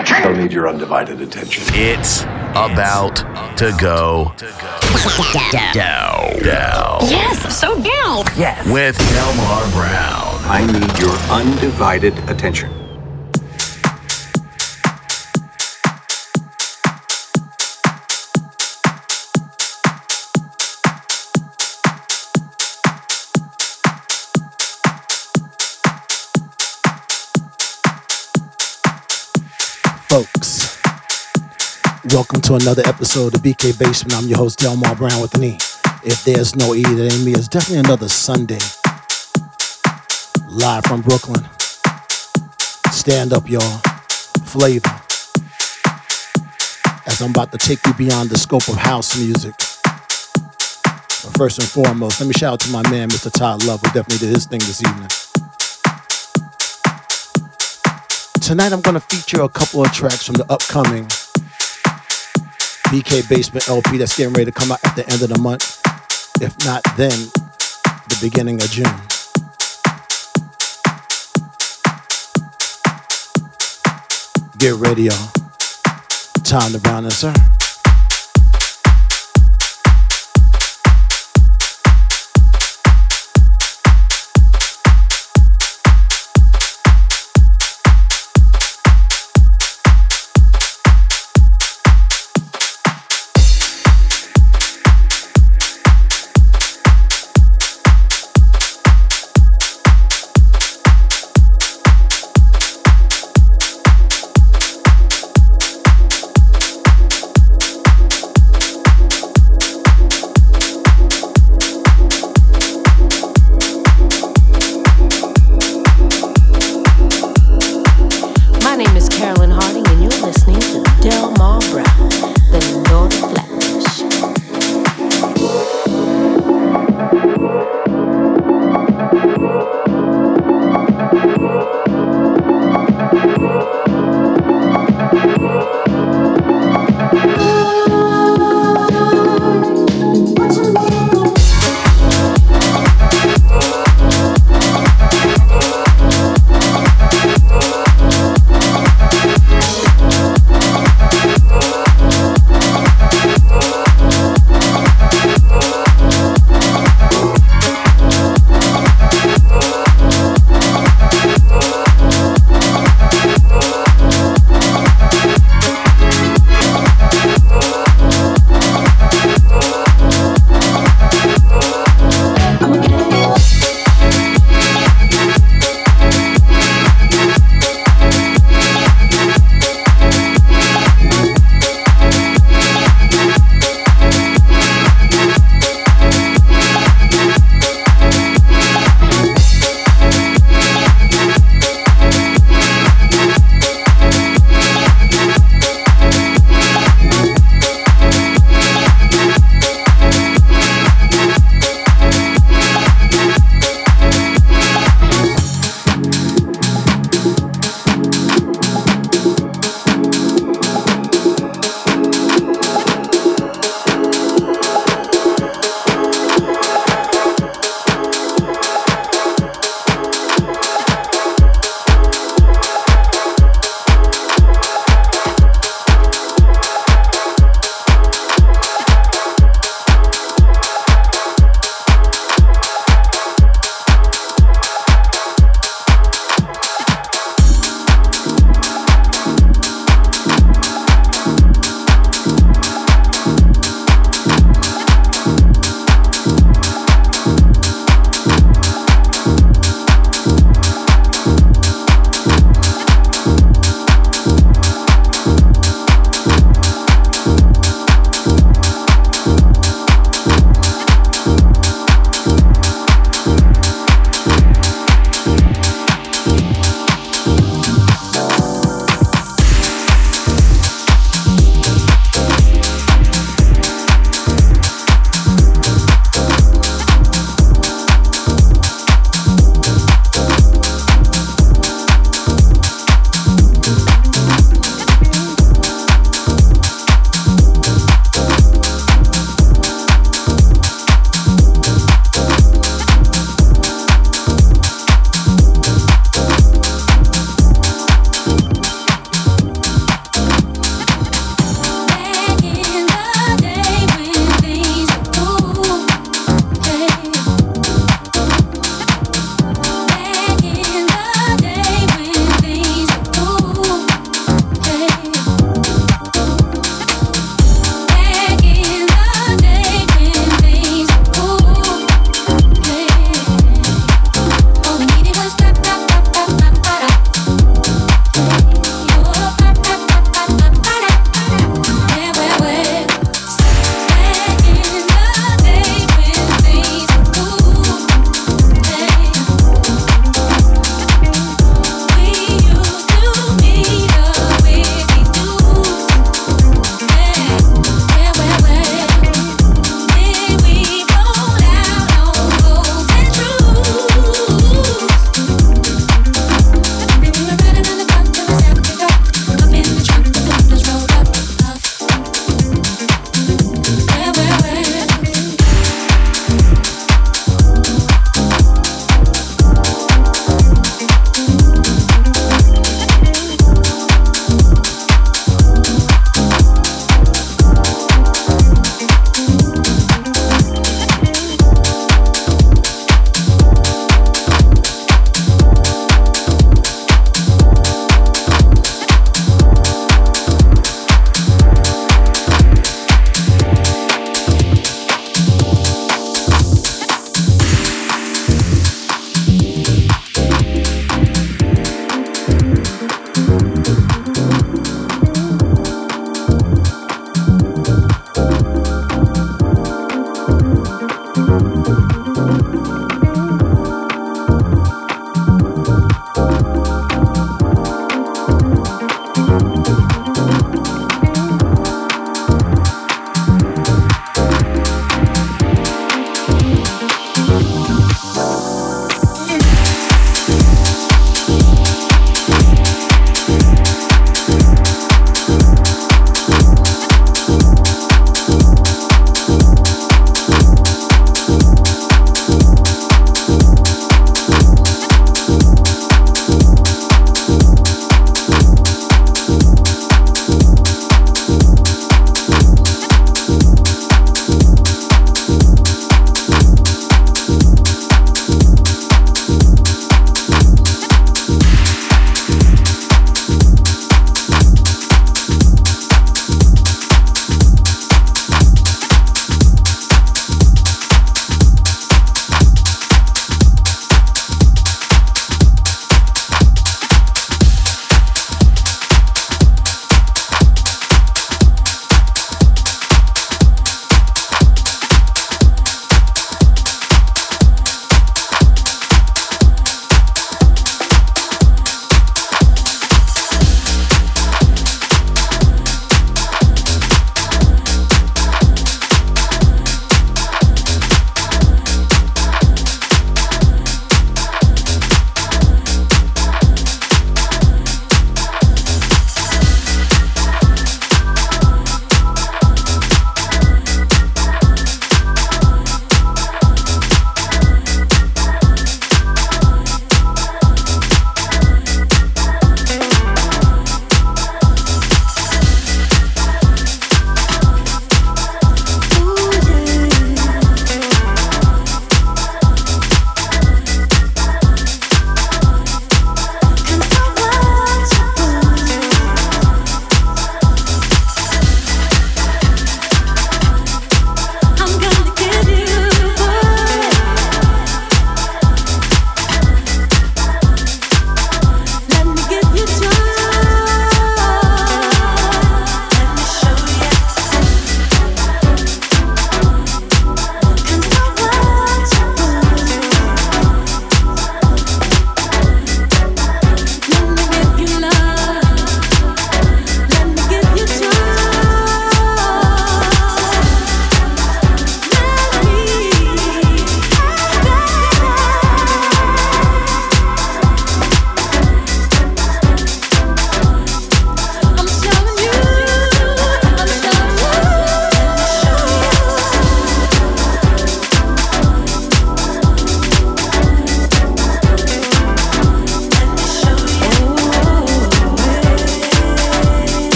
attention! I need your undivided attention. It's about to go down. Down. Yes, so down. Yes. With Delmar Brown. I need your undivided attention. To another episode of BK Basement. I'm your host, Delmar Brown with an E. If there's no E, that ain't me. It's definitely another Sunday. Live from Brooklyn. Stand up, y'all. Flavor. As I'm about to take you beyond the scope of house music. But first and foremost, let me shout out to my man, Mr. Todd Love, who definitely did his thing this evening. Tonight I'm going to feature a couple of tracks from the upcoming BK Basement LP that's getting ready to come out at the end of the month. If not then, the beginning of June. Get ready, y'all. Time to brown and sir.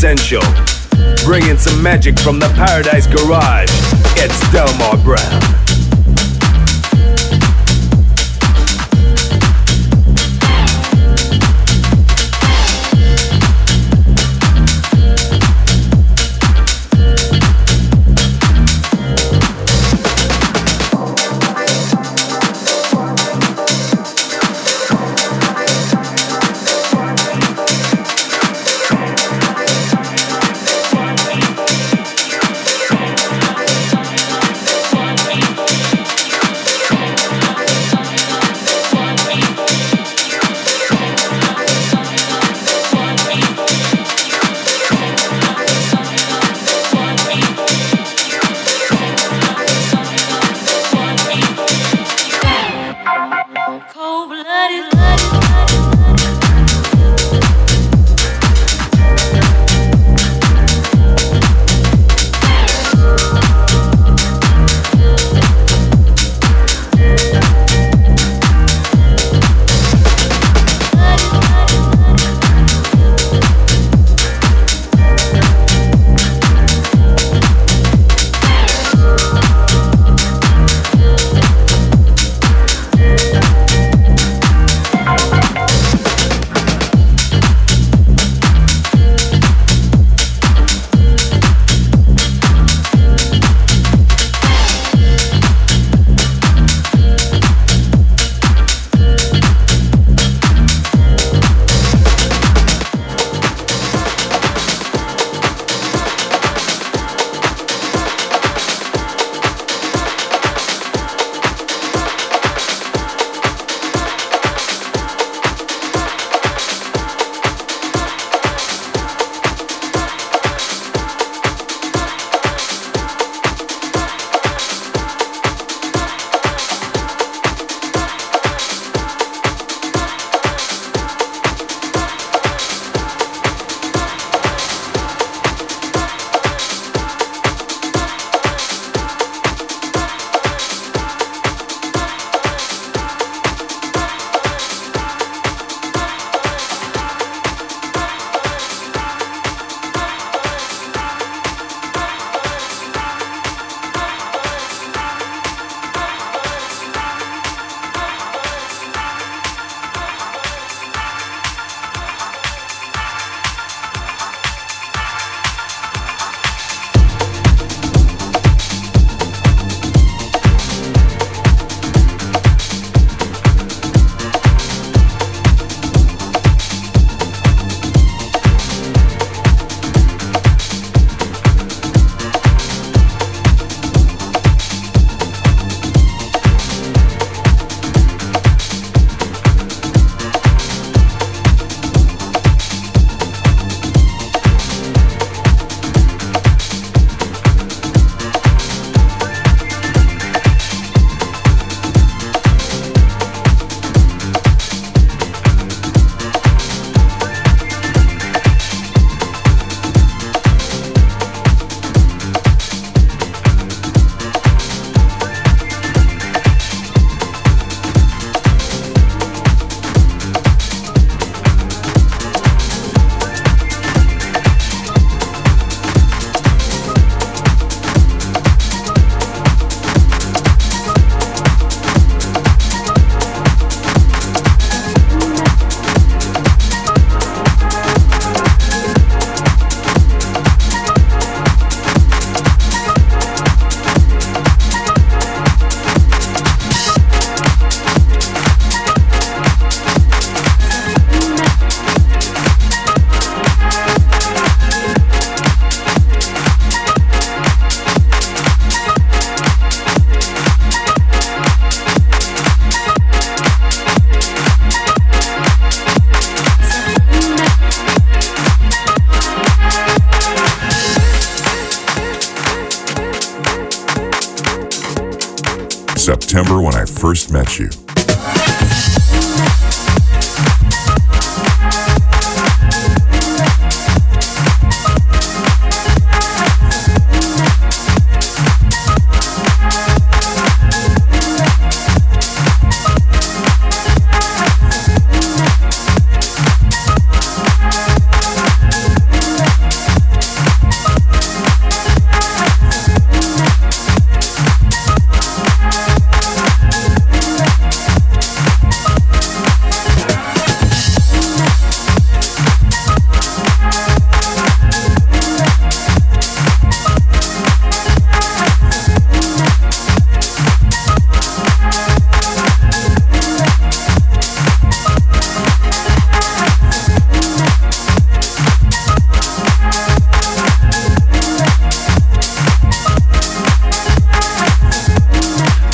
Essential. Bringing some magic from the Paradise Garage. It's Delmar Brown.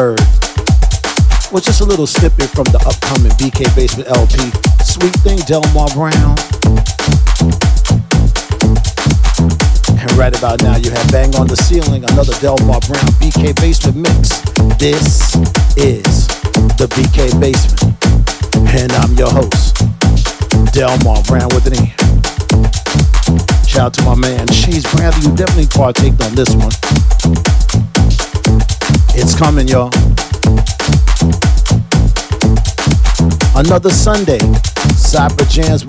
Heard was just a little snippet from the upcoming BK Basement LP. Sweet thing, Delmar Brown. And right about now, you have Bang on the Ceiling, another Delmar Brown BK Basement mix. This is the BK Basement. And I'm your host, Delmar Brown with an E. Shout out to my man, She's Bradley, you definitely partaked on this one. It's coming, y'all. Another Sunday, Cyberjamz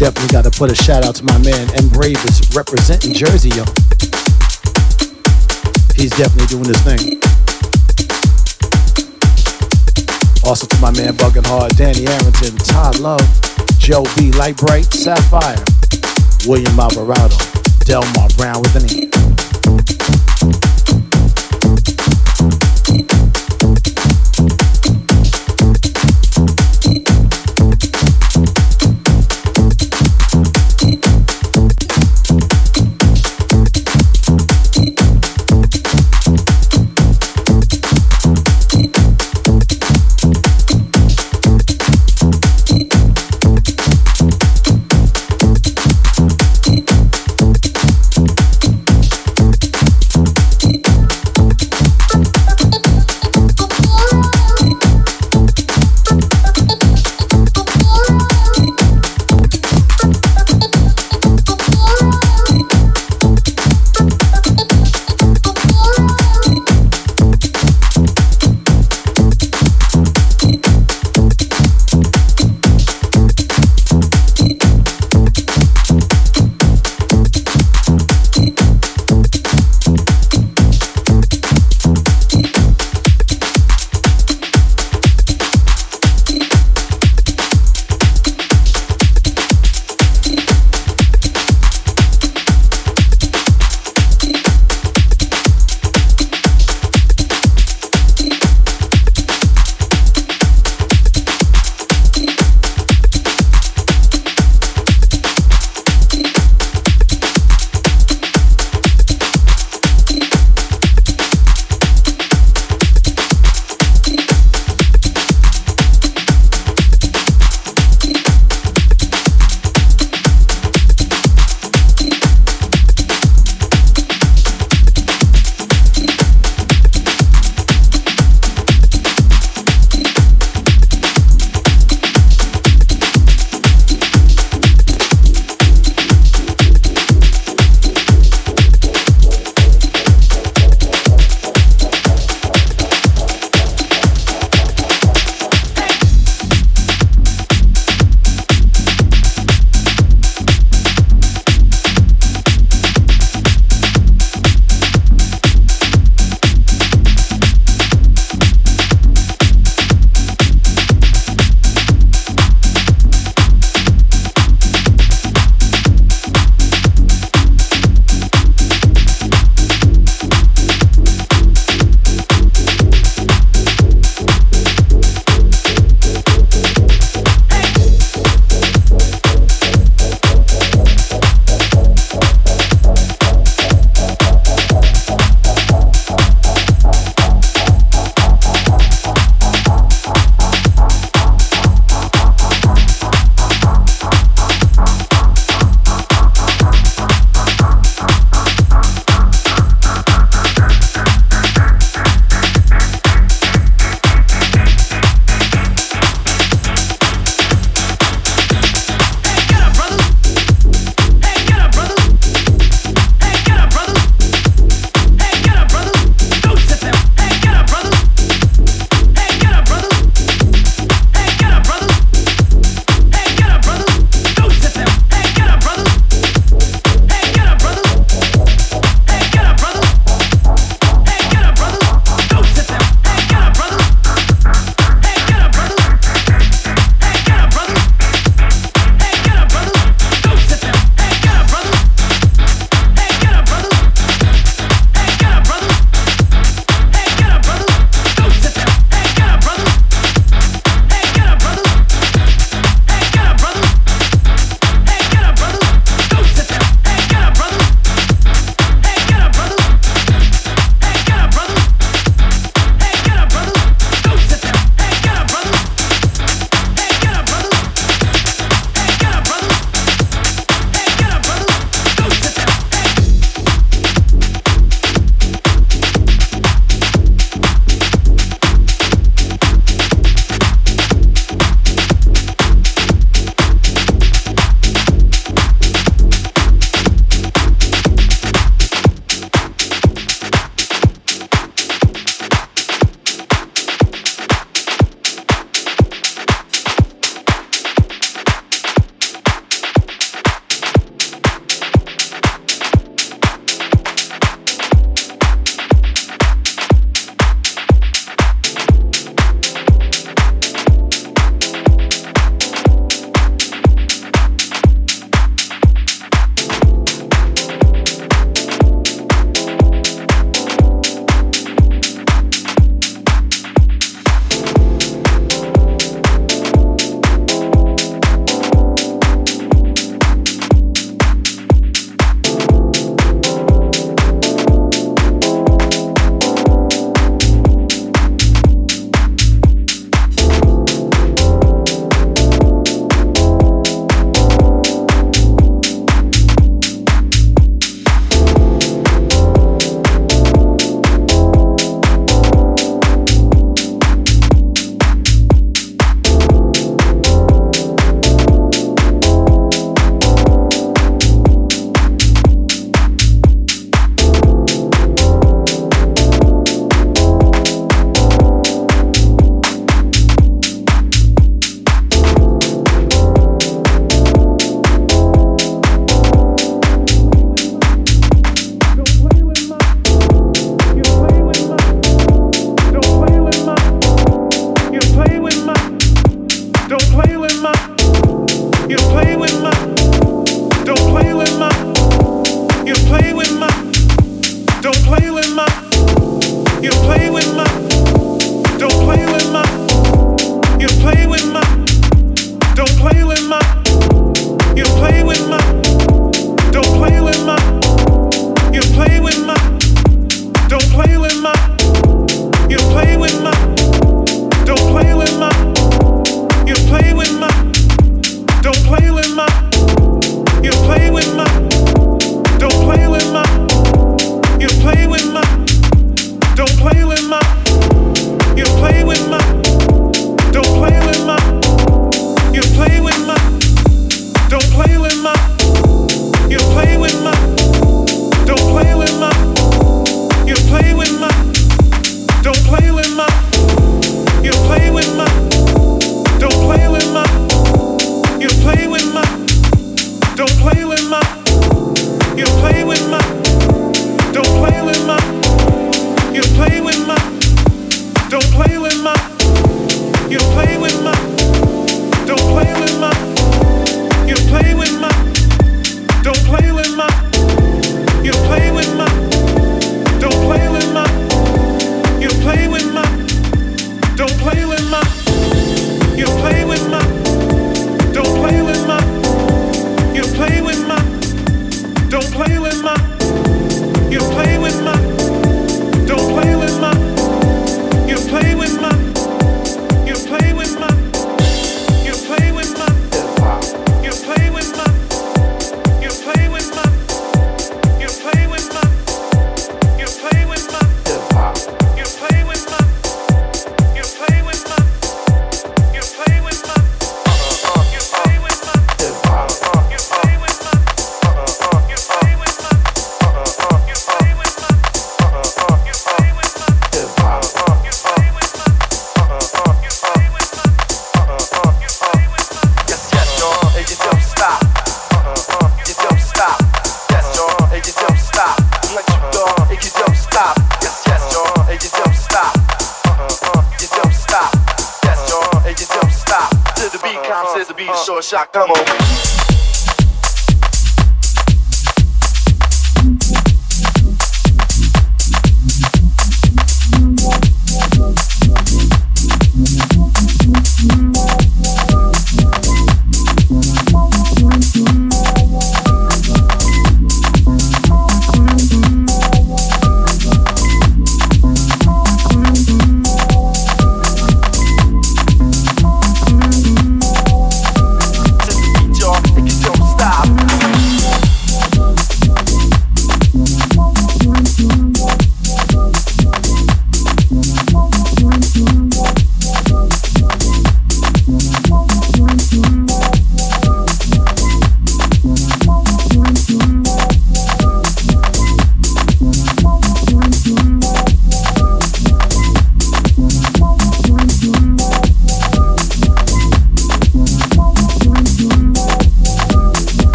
with got to Put a shout out to my man M Bravers representing Jersey, yo. He's definitely doing his thing. Also to my man Buggin' Hard, Danny Arrington, Todd Love, Joe B, Light Bright, Sapphire, William Alvarado, Delmar Brown with an E.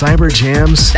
This is